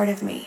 Part of me.